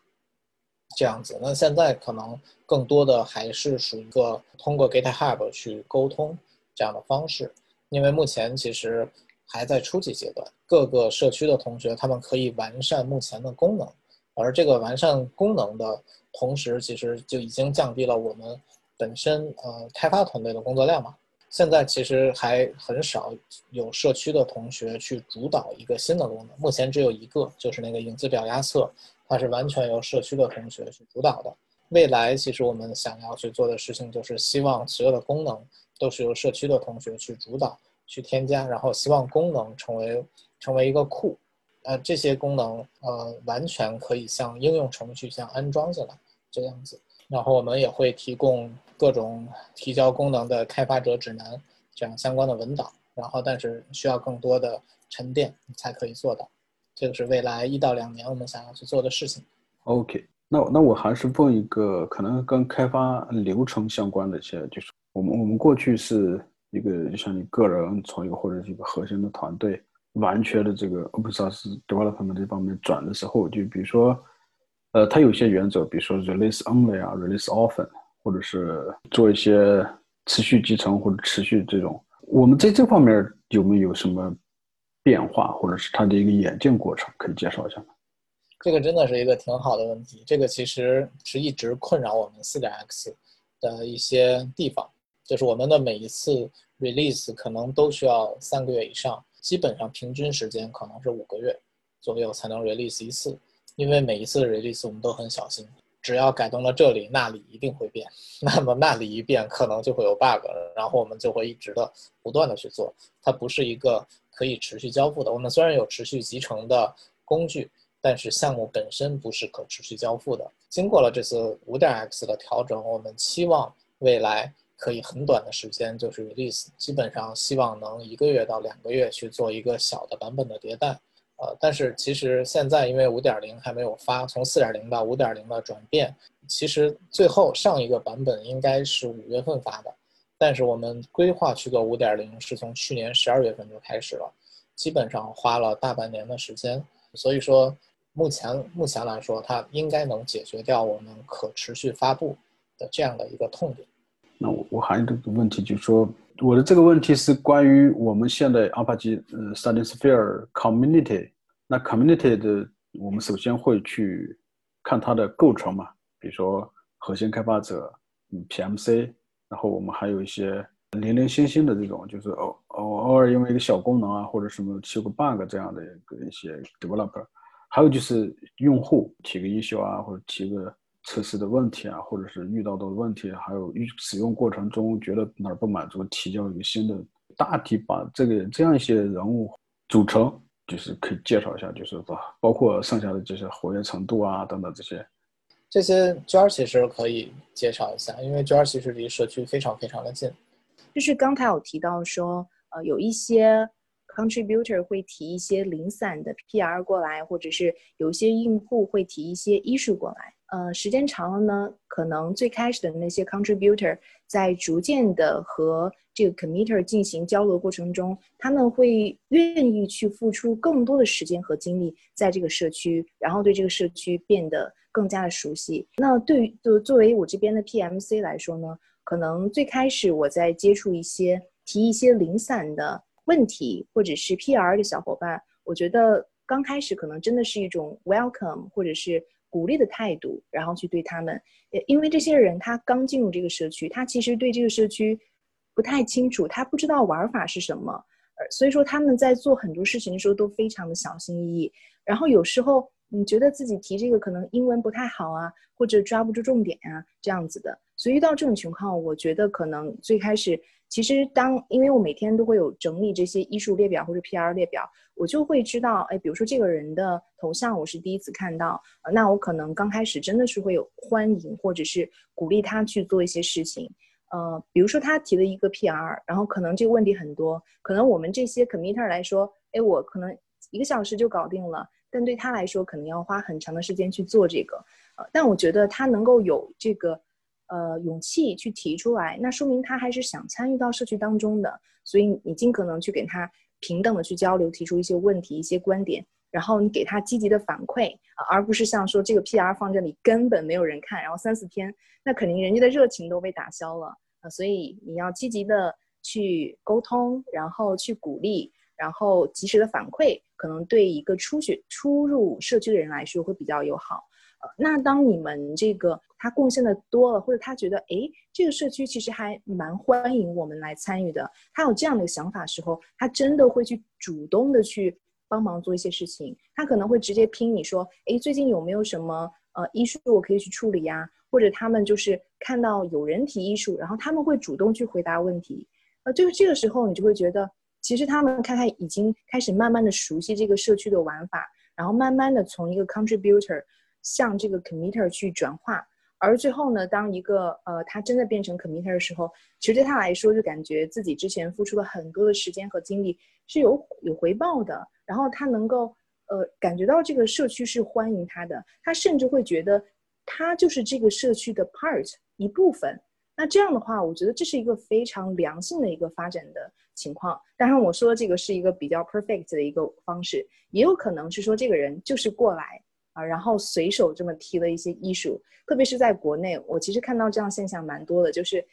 这样子。那现在可能更多的还是属于一个通过 GitHub 去沟通这样的方式，因为目前其实还在初级阶段，各个社区的同学他们可以完善目前的功能，而这个完善功能的同时，其实就已经降低了我们本身呃开发团队的工作量嘛。现在其实还很少有社区的同学去主导一个新的功能，目前只有一个，就是那个影子表压测，它是完全由社区的同学去主导的。未来其实我们想要去做的事情，就是希望所有的功能都是由社区的同学去主导、去添加，然后希望功能成为成为一个库，呃，这些功能呃完全可以像应用程序像安装进来这样子。然后我们也会提供各种提交功能的开发者指南，这样相关的文档。然后，但是需要更多的沉淀才可以做到。这个是未来一到两年我们想要去做的事情。OK，那那我还是问一个可能跟开发流程相关的一些，就是我们我们过去是一个像你个人从一个或者是一个核心的团队完全的这个 open source development 这方面转的时候，就比如说。呃，它有些原则，比如说 release only 啊，release often，或者是做一些持续集成或者持续这种。我们在这方面有没有什么变化，或者是它的一个演进过程，可以介绍一下吗？这个真的是一个挺好的问题。这个其实是一直困扰我们四点 X 的一些地方，就是我们的每一次 release 可能都需要三个月以上，基本上平均时间可能是五个月左右才能 release 一次。因为每一次的 release 我们都很小心，只要改动了这里，那里一定会变。那么那里一变，可能就会有 bug，然后我们就会一直的不断的去做。它不是一个可以持续交付的。我们虽然有持续集成的工具，但是项目本身不是可持续交付的。经过了这次五点 x 的调整，我们期望未来可以很短的时间就是 release，基本上希望能一个月到两个月去做一个小的版本的迭代。呃，但是其实现在因为五点零还没有发，从四点零到五点零的转变，其实最后上一个版本应该是五月份发的，但是我们规划去做五点零是从去年十二月份就开始了，基本上花了大半年的时间，所以说目前目前来说，它应该能解决掉我们可持续发布的这样的一个痛点。那我我还有这个问题，就是说。我的这个问题是关于我们现在阿帕奇呃 s t d i n Sphere community。那 community 的，我们首先会去看它的构成嘛，比如说核心开发者，嗯，PMC，然后我们还有一些零零星星的这种，就是偶偶偶尔因为一个小功能啊，或者什么修个 bug 这样的一个一些 developer，还有就是用户提个 issue 啊，或者提个。测试的问题啊，或者是遇到的问题，还有使用过程中觉得哪儿不满足，提交一个新的。大体把这个这样一些人物组成，就是可以介绍一下，就是把包括剩下的这些活跃程度啊等等这些。这些娟儿其实可以介绍一下，因为娟儿其实离社区非常非常的近。就是刚才我提到说，呃，有一些 contributor 会提一些零散的 PR 过来，或者是有一些用户会提一些 issue 过来。呃，时间长了呢，可能最开始的那些 contributor 在逐渐的和这个 committer 进行交流过程中，他们会愿意去付出更多的时间和精力在这个社区，然后对这个社区变得更加的熟悉。那对于就作为我这边的 PMC 来说呢，可能最开始我在接触一些提一些零散的问题或者是 PR 的小伙伴，我觉得刚开始可能真的是一种 welcome，或者是。鼓励的态度，然后去对他们。因为这些人他刚进入这个社区，他其实对这个社区不太清楚，他不知道玩法是什么，呃，所以说他们在做很多事情的时候都非常的小心翼翼。然后有时候你觉得自己提这个可能英文不太好啊，或者抓不住重点啊，这样子的。所以遇到这种情况，我觉得可能最开始。其实，当因为我每天都会有整理这些艺术列表或者 PR 列表，我就会知道，哎，比如说这个人的头像我是第一次看到，那我可能刚开始真的是会有欢迎或者是鼓励他去做一些事情，呃，比如说他提了一个 PR，然后可能这个问题很多，可能我们这些 committer 来说，哎，我可能一个小时就搞定了，但对他来说可能要花很长的时间去做这个，呃，但我觉得他能够有这个。呃，勇气去提出来，那说明他还是想参与到社区当中的，所以你尽可能去给他平等的去交流，提出一些问题、一些观点，然后你给他积极的反馈，而不是像说这个 PR 放这里根本没有人看，然后三四天，那肯定人家的热情都被打消了啊，所以你要积极的去沟通，然后去鼓励，然后及时的反馈，可能对一个初学初入社区的人来说会比较友好。那当你们这个他贡献的多了，或者他觉得哎，这个社区其实还蛮欢迎我们来参与的，他有这样的想法时候，他真的会去主动的去帮忙做一些事情。他可能会直接拼你说，哎，最近有没有什么呃艺术我可以去处理呀？或者他们就是看到有人提艺术，然后他们会主动去回答问题。呃，就是这个时候你就会觉得，其实他们看看已经开始慢慢的熟悉这个社区的玩法，然后慢慢的从一个 contributor。向这个 committer 去转化，而最后呢，当一个呃他真的变成 committer 的时候，其实对他来说就感觉自己之前付出了很多的时间和精力是有有回报的，然后他能够呃感觉到这个社区是欢迎他的，他甚至会觉得他就是这个社区的 part 一部分。那这样的话，我觉得这是一个非常良性的一个发展的情况。当然，我说这个是一个比较 perfect 的一个方式，也有可能是说这个人就是过来。啊，然后随手这么提了一些艺术，特别是在国内，我其实看到这样现象蛮多的，就是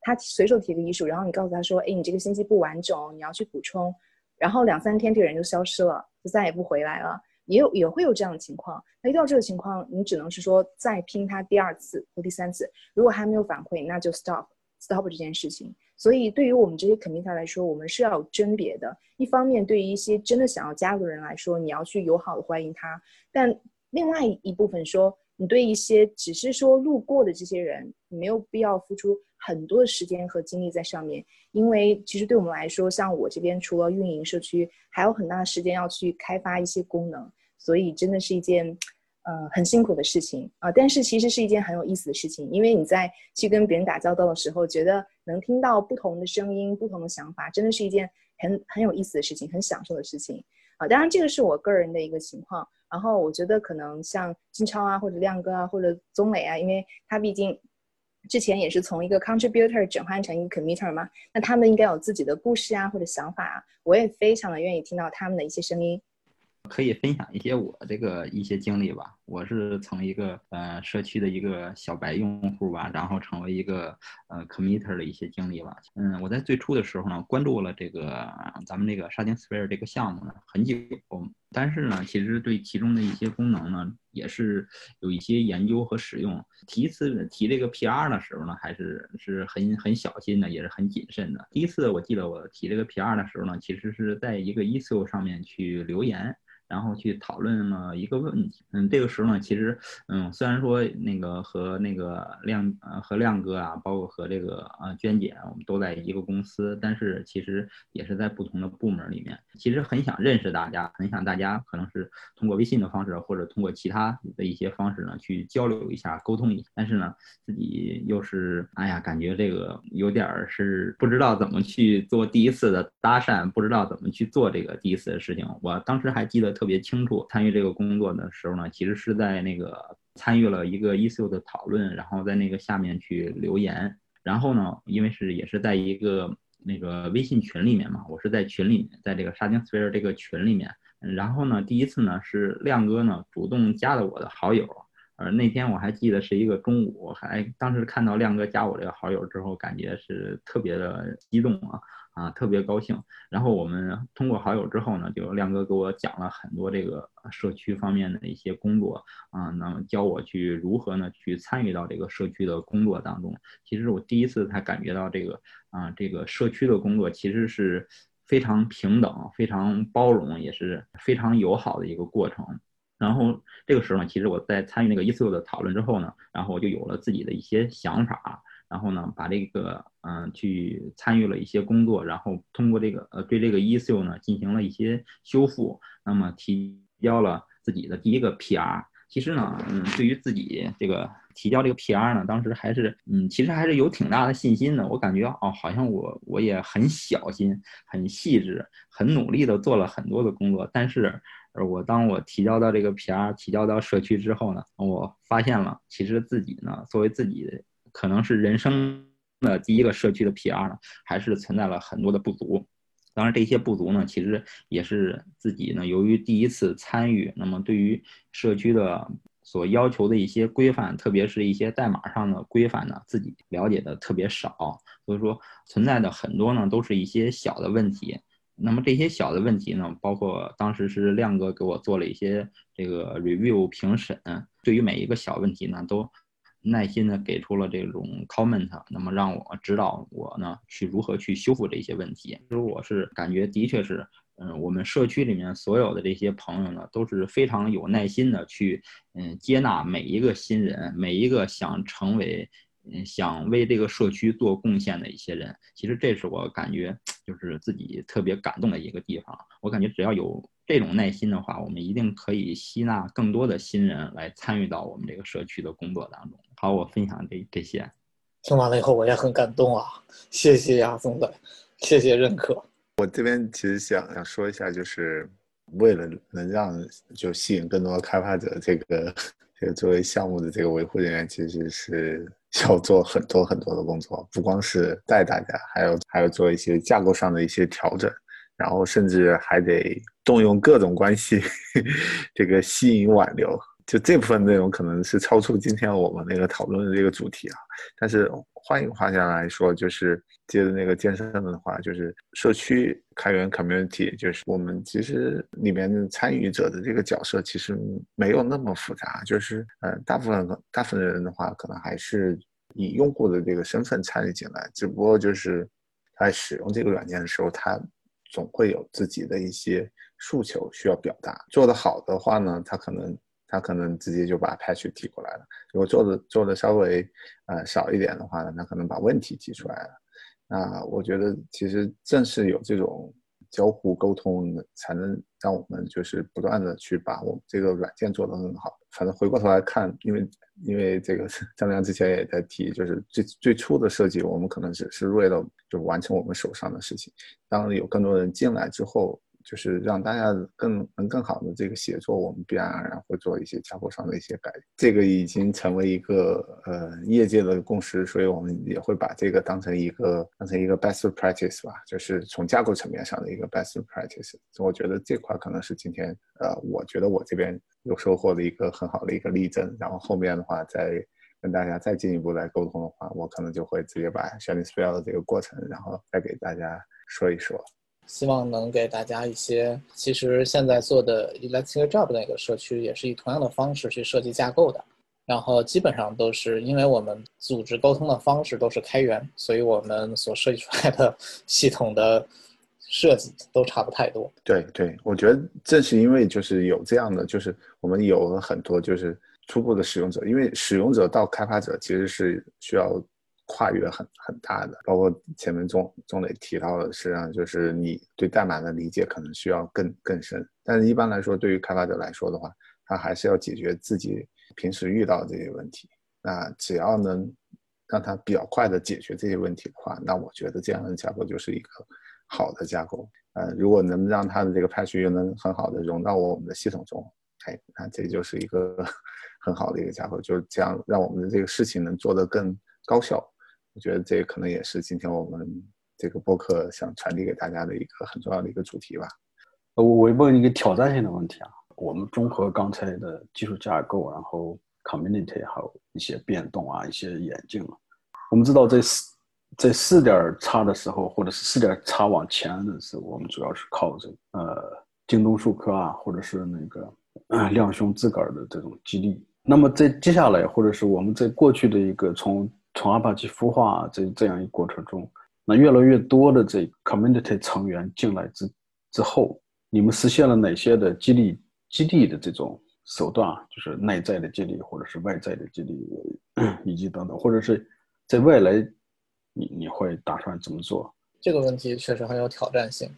他随手提个艺术，然后你告诉他说，哎，你这个信息不完整，你要去补充，然后两三天这个人就消失了，就再也不回来了，也有也会有这样的情况。那遇到这个情况，你只能是说再拼他第二次或第三次，如果还没有反馈，那就 stop stop 这件事情。所以对于我们这些 committer 来说，我们是要有甄别的。一方面，对于一些真的想要加入的人来说，你要去友好的欢迎他，但另外一部分说，你对一些只是说路过的这些人，你没有必要付出很多的时间和精力在上面，因为其实对我们来说，像我这边除了运营社区，还有很大的时间要去开发一些功能，所以真的是一件，呃，很辛苦的事情啊。但是其实是一件很有意思的事情，因为你在去跟别人打交道的时候，觉得能听到不同的声音、不同的想法，真的是一件很很有意思的事情，很享受的事情啊。当然，这个是我个人的一个情况。然后我觉得可能像金超啊，或者亮哥啊，或者宗磊啊，因为他毕竟之前也是从一个 contributor 转换成一个 committer 嘛，那他们应该有自己的故事啊，或者想法啊，我也非常的愿意听到他们的一些声音。可以分享一些我这个一些经历吧。我是从一个呃社区的一个小白用户吧，然后成为一个呃 committer 的一些经历吧。嗯，我在最初的时候呢，关注了这个咱们这个沙丁 sphere 这个项目呢很久，但是呢，其实对其中的一些功能呢也是有一些研究和使用。第一次提这个 PR 的时候呢，还是是很很小心的，也是很谨慎的。第一次我记得我提这个 PR 的时候呢，其实是在一个 e s o 上面去留言。然后去讨论了一个问题，嗯，这个时候呢，其实，嗯，虽然说那个和那个亮呃和亮哥啊，包括和这个呃娟姐，我们都在一个公司，但是其实也是在不同的部门里面。其实很想认识大家，很想大家可能是通过微信的方式，或者通过其他的一些方式呢，去交流一下、沟通一下。但是呢，自己又是哎呀，感觉这个有点是不知道怎么去做第一次的搭讪，不知道怎么去做这个第一次的事情。我当时还记得。特别清楚，参与这个工作的时候呢，其实是在那个参与了一个 issue 的讨论，然后在那个下面去留言，然后呢，因为是也是在一个那个微信群里面嘛，我是在群里面，在这个沙丁 sphere 这个群里面，然后呢，第一次呢是亮哥呢主动加了我的好友，呃，那天我还记得是一个中午，还当时看到亮哥加我这个好友之后，感觉是特别的激动啊。啊，特别高兴。然后我们通过好友之后呢，就亮哥给我讲了很多这个社区方面的一些工作啊，那么教我去如何呢去参与到这个社区的工作当中。其实我第一次才感觉到这个啊，这个社区的工作其实是非常平等、非常包容，也是非常友好的一个过程。然后这个时候呢，其实我在参与那个一次六的讨论之后呢，然后我就有了自己的一些想法。然后呢，把这个嗯去参与了一些工作，然后通过这个呃对这个 issue 呢进行了一些修复，那么提交了自己的第一个 PR。其实呢，嗯，对于自己这个提交这个 PR 呢，当时还是嗯，其实还是有挺大的信心的。我感觉哦，好像我我也很小心、很细致、很努力的做了很多的工作。但是，我当我提交到这个 PR 提交到社区之后呢，我发现了其实自己呢，作为自己。可能是人生的第一个社区的 PR 呢，还是存在了很多的不足。当然，这些不足呢，其实也是自己呢，由于第一次参与，那么对于社区的所要求的一些规范，特别是一些代码上的规范呢，自己了解的特别少。所以说，存在的很多呢，都是一些小的问题。那么这些小的问题呢，包括当时是亮哥给我做了一些这个 review 评审，对于每一个小问题呢，都。耐心的给出了这种 comment，那么让我指导我呢去如何去修复这些问题。其实我是感觉的确是，嗯，我们社区里面所有的这些朋友呢都是非常有耐心的去，嗯，接纳每一个新人，每一个想成为。嗯，想为这个社区做贡献的一些人，其实这是我感觉就是自己特别感动的一个地方。我感觉只要有这种耐心的话，我们一定可以吸纳更多的新人来参与到我们这个社区的工作当中。好，我分享这这些。听完了以后，我也很感动啊！谢谢呀，总的，谢谢认可。我这边其实想想说一下，就是为了能让就吸引更多的开发者，这个这个作为项目的这个维护人员，其实是。要做很多很多的工作，不光是带大家，还有还要做一些架构上的一些调整，然后甚至还得动用各种关系，这个吸引挽留。就这部分内容可能是超出今天我们那个讨论的这个主题啊。但是换一个话下来说，就是接着那个健身的话，就是社区开源 community，就是我们其实里面的参与者的这个角色其实没有那么复杂，就是呃大部分大部分人的话，可能还是以用户的这个身份参与进来，只不过就是在使用这个软件的时候，他总会有自己的一些诉求需要表达。做得好的话呢，他可能。他可能直接就把 patch 提过来了。如果做的做的稍微呃少一点的话呢，他可能把问题提出来了。那我觉得其实正是有这种交互沟通，才能让我们就是不断的去把我们这个软件做得更好。反正回过头来看，因为因为这个张亮之前也在提，就是最最初的设计，我们可能只是为了就完成我们手上的事情。当有更多人进来之后，就是让大家更能更好的这个写作，我们必然而然会做一些架构上的一些改。这个已经成为一个呃业界的共识，所以我们也会把这个当成一个当成一个 best practice 吧，就是从架构层面上的一个 best practice。我觉得这块可能是今天呃，我觉得我这边有收获的一个很好的一个例证。然后后面的话再跟大家再进一步来沟通的话，我可能就会直接把 shining spell 的这个过程，然后再给大家说一说。希望能给大家一些，其实现在做的 Electric Job 那个社区也是以同样的方式去设计架构的，然后基本上都是因为我们组织沟通的方式都是开源，所以我们所设计出来的 系统的设计都差不太多。对对，我觉得正是因为就是有这样的，就是我们有了很多就是初步的使用者，因为使用者到开发者其实是需要。跨越很很大的，包括前面钟钟磊提到的，实际上就是你对代码的理解可能需要更更深。但是一般来说，对于开发者来说的话，他还是要解决自己平时遇到的这些问题。那只要能让他比较快的解决这些问题的话，那我觉得这样的架构就是一个好的架构。呃，如果能让他的这个 patch 又能很好的融到我们的系统中，哎，那这就是一个 很好的一个架构，就是这样让我们的这个事情能做得更高效。我觉得这可能也是今天我们这个播客想传递给大家的一个很重要的一个主题吧。我我问一个挑战性的问题啊，我们综合刚才的技术架构，然后 community 还有一些变动啊，一些演进，我们知道这在四点叉的时候，或者是四点叉往前的时候，我们主要是靠这呃京东数科啊，或者是那个呃亮兄自个儿的这种激励。那么在接下来，或者是我们在过去的一个从从阿帕奇孵化这这样一个过程中，那越来越多的这 community 成员进来之之后，你们实现了哪些的激励激励的这种手段啊？就是内在的激励，或者是外在的激励，以及等等，或者是在未来，你你会打算怎么做？这个问题确实很有挑战性。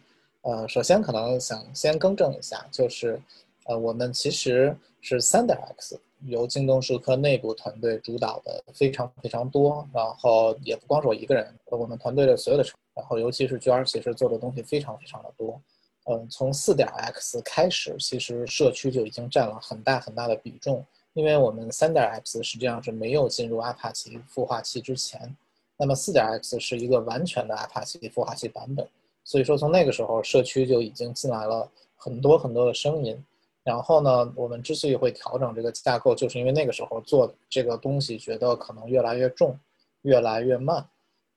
呃，首先可能想先更正一下，就是呃，我们其实是三点 X。由京东数科内部团队主导的非常非常多，然后也不光是我一个人，我们团队的所有的成，然后尤其是 G R，其实做的东西非常非常的多。嗯，从四点 X 开始，其实社区就已经占了很大很大的比重，因为我们三点 X 实际上是没有进入阿帕奇孵化器之前，那么四点 X 是一个完全的阿帕奇孵化器版本，所以说从那个时候，社区就已经进来了很多很多的声音。然后呢，我们之所以会调整这个架构，就是因为那个时候做这个东西觉得可能越来越重，越来越慢，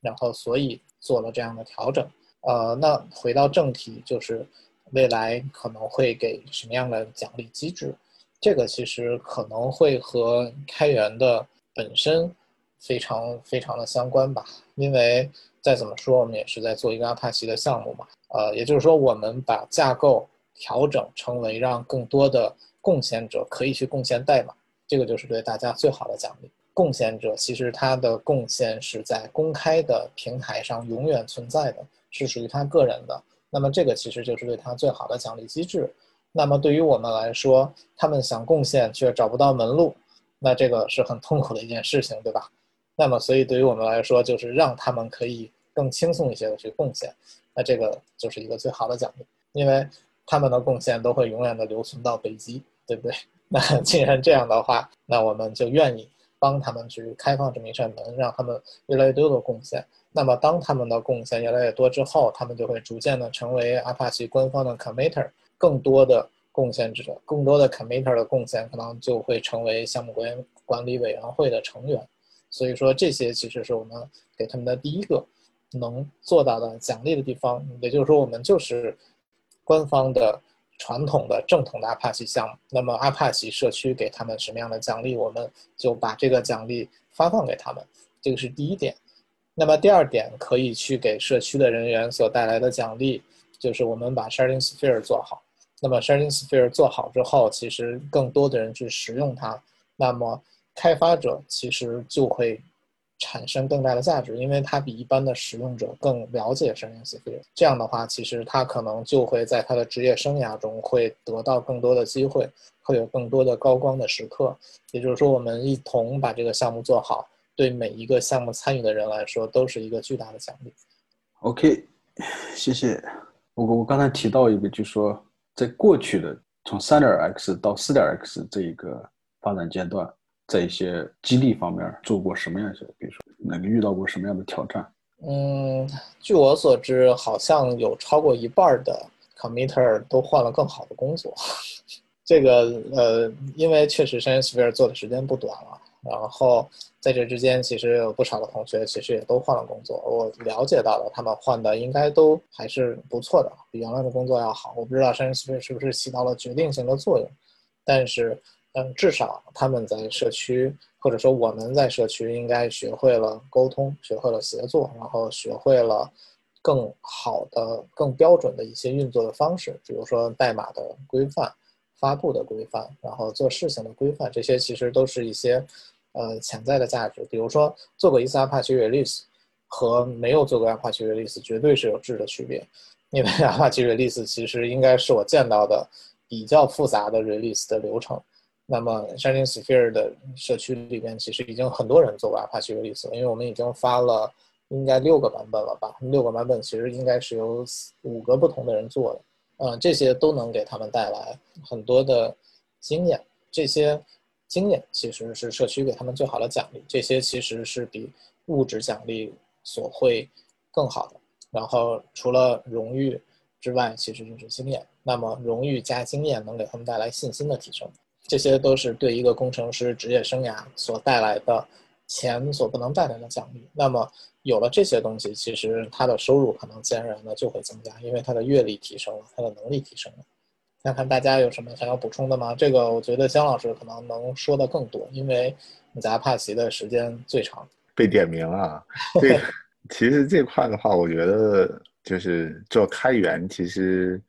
然后所以做了这样的调整。呃，那回到正题，就是未来可能会给什么样的奖励机制？这个其实可能会和开源的本身非常非常的相关吧。因为再怎么说，我们也是在做一个阿帕奇的项目嘛。呃，也就是说，我们把架构。调整成为让更多的贡献者可以去贡献代码，这个就是对大家最好的奖励。贡献者其实他的贡献是在公开的平台上永远存在的，是属于他个人的。那么这个其实就是对他最好的奖励机制。那么对于我们来说，他们想贡献却找不到门路，那这个是很痛苦的一件事情，对吧？那么所以对于我们来说，就是让他们可以更轻松一些的去贡献，那这个就是一个最好的奖励，因为。他们的贡献都会永远的留存到北极，对不对？那 既然这样的话，那我们就愿意帮他们去开放这么一扇门，让他们越来越多的贡献。那么当他们的贡献越来越多之后，他们就会逐渐的成为阿帕奇官方的 committer，更多的贡献者，更多的 committer 的贡献可能就会成为项目管管理委员会的成员。所以说，这些其实是我们给他们的第一个能做到的奖励的地方。也就是说，我们就是。官方的传统的正统的阿帕奇项目，那么阿帕奇社区给他们什么样的奖励，我们就把这个奖励发放给他们，这个是第一点。那么第二点，可以去给社区的人员所带来的奖励，就是我们把 ShardingSphere 做好。那么 ShardingSphere 做好之后，其实更多的人去使用它，那么开发者其实就会。产生更大的价值，因为它比一般的使用者更了解 Sharing Sphere。这样的话，其实他可能就会在他的职业生涯中会得到更多的机会，会有更多的高光的时刻。也就是说，我们一同把这个项目做好，对每一个项目参与的人来说，都是一个巨大的奖励。OK，谢谢。我我刚才提到一个，就是说，在过去的从三点 X 到四点 X 这一个发展阶段。在一些激励方面做过什么样一些？比如说，那个遇到过什么样的挑战？嗯，据我所知，好像有超过一半的 committer 都换了更好的工作。这个呃，因为确实 s h a n s p h e r e 做的时间不短了，然后在这之间，其实有不少的同学其实也都换了工作。我了解到了，他们换的应该都还是不错的，比原来的工作要好。我不知道 s h a n s p h e r e 是不是起到了决定性的作用，但是。嗯，至少他们在社区，或者说我们在社区，应该学会了沟通，学会了协作，然后学会了更好的、更标准的一些运作的方式，比如说代码的规范、发布的规范，然后做事情的规范，这些其实都是一些呃潜在的价值。比如说做过一次 Apache Release 和没有做过 Apache Release 绝对是有质的区别，因为 Apache Release 其实应该是我见到的比较复杂的 Release 的流程。那么，Shining Sphere 的社区里边其实已经很多人做过 Apache 有意思了，因为我们已经发了应该六个版本了吧？六个版本其实应该是由五个不同的人做的，嗯，这些都能给他们带来很多的经验。这些经验其实是社区给他们最好的奖励，这些其实是比物质奖励所会更好的。然后除了荣誉之外，其实就是经验。那么荣誉加经验能给他们带来信心的提升。这些都是对一个工程师职业生涯所带来的钱所不能带来的奖励。那么有了这些东西，其实他的收入可能自然而然的就会增加，因为他的阅历提升了，他的能力提升了。看看大家有什么想要补充的吗？这个我觉得姜老师可能能说的更多，因为你在阿帕奇的时间最长。被点名了，这 其实这块的话，我觉得就是做开源，其实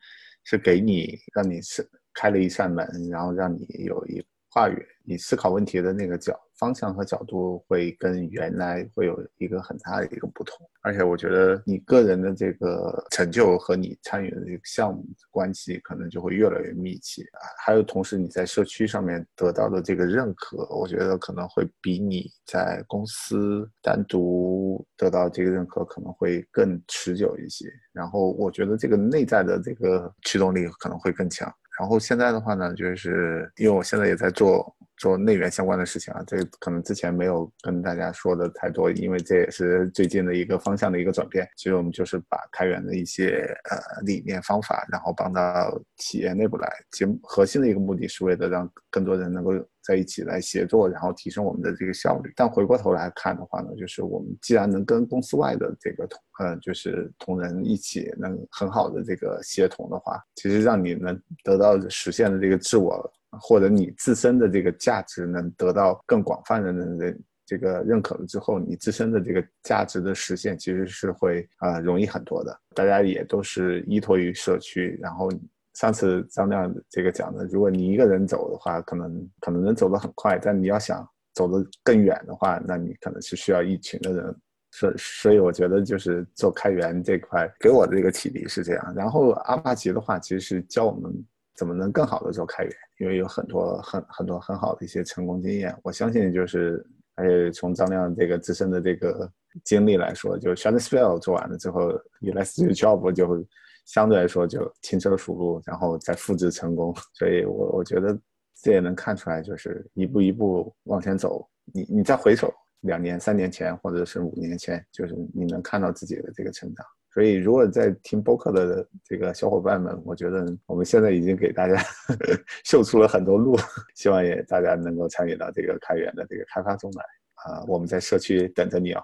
是给你让你是开了一扇门，然后让你有一话语，你思考问题的那个角。方向和角度会跟原来会有一个很大的一个不同，而且我觉得你个人的这个成就和你参与的这个项目关系可能就会越来越密切啊。还有同时你在社区上面得到的这个认可，我觉得可能会比你在公司单独得到这个认可可能会更持久一些。然后我觉得这个内在的这个驱动力可能会更强。然后现在的话呢，就是因为我现在也在做。做内源相关的事情啊，这可能之前没有跟大家说的太多，因为这也是最近的一个方向的一个转变。其实我们就是把开源的一些呃理念方法，然后帮到企业内部来。其实核心的一个目的是为了让更多人能够在一起来协作，然后提升我们的这个效率。但回过头来看的话呢，就是我们既然能跟公司外的这个同呃就是同仁一起能很好的这个协同的话，其实让你能得到实现的这个自我。或者你自身的这个价值能得到更广泛的人这个认可了之后，你自身的这个价值的实现其实是会啊容易很多的。大家也都是依托于社区。然后上次张亮这个讲的，如果你一个人走的话，可能可能能走得很快，但你要想走得更远的话，那你可能是需要一群的人。所所以我觉得就是做开源这块给我的这个启迪是这样。然后阿帕奇的话，其实是教我们。怎么能更好的做开源？因为有很多很很多很好的一些成功经验。我相信就是，而且从张亮这个自身的这个经历来说，就 s h a d o w s p e l l 做完了之后 e l a s t i c Job 就相对来说就轻车熟路，然后再复制成功。所以我我觉得这也能看出来，就是一步一步往前走。你你再回首两年、三年前或者是五年前，就是你能看到自己的这个成长。所以，如果在听播客的这个小伙伴们，我觉得我们现在已经给大家 秀出了很多路，希望也大家能够参与到这个开源的这个开发中来啊！我们在社区等着你啊！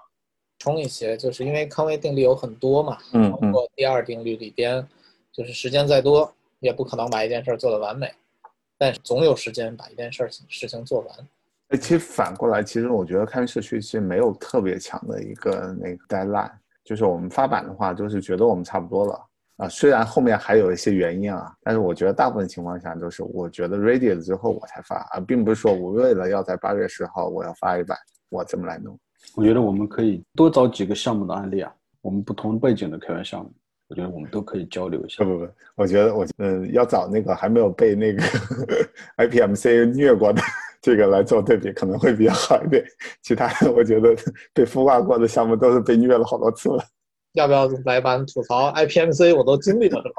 充一些，就是因为康威定律有很多嘛，嗯包括第二定律里边，就是时间再多也不可能把一件事做得完美，但是总有时间把一件事事情做完。哎，其实反过来，其实我觉得开源社区其实没有特别强的一个那个 deadline。就是我们发版的话，就是觉得我们差不多了啊。虽然后面还有一些原因啊，但是我觉得大部分情况下都是我觉得 ready 了之后我才发啊，并不是说我为了要在八月十号我要发一版，我这么来弄。我觉得我们可以多找几个项目的案例啊，我们不同背景的开源项目，我觉得我们都可以交流一下。不不不，我觉得我嗯要找那个还没有被那个 IPMC 虐过的。这个来做对比可能会比较好一点，其他的我觉得被孵化过的项目都是被虐了好多次了。要不要来版吐槽 IPMC？我都经历了什么？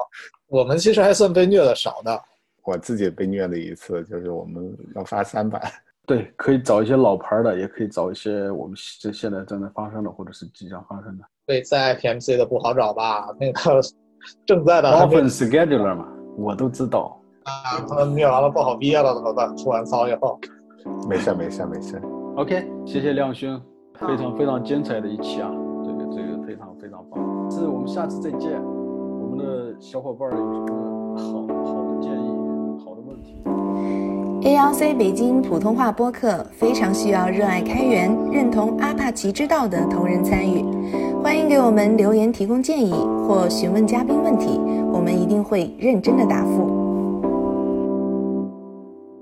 我们其实还算被虐的少的。我自己被虐了一次，就是我们要发三版。对，可以找一些老牌的，也可以找一些我们这现在正在发生的或者是即将发生的。对，在 IPMC 的不好找吧？那个正在的。Often scheduler 嘛，我都知道。啊，他们虐完了不好毕业了怎么办？出完骚以后，没事没事没事。OK，谢谢亮兄，非常非常精彩的一期啊，这个这个非常非常棒。是我们下次再见。我们的小伙伴有什么好好的建议、好的问题？ALC 北京普通话播客非常需要热爱开源、认同阿帕奇之道的同仁参与，欢迎给我们留言提供建议或询问嘉宾问题。我们一定会认真的答复。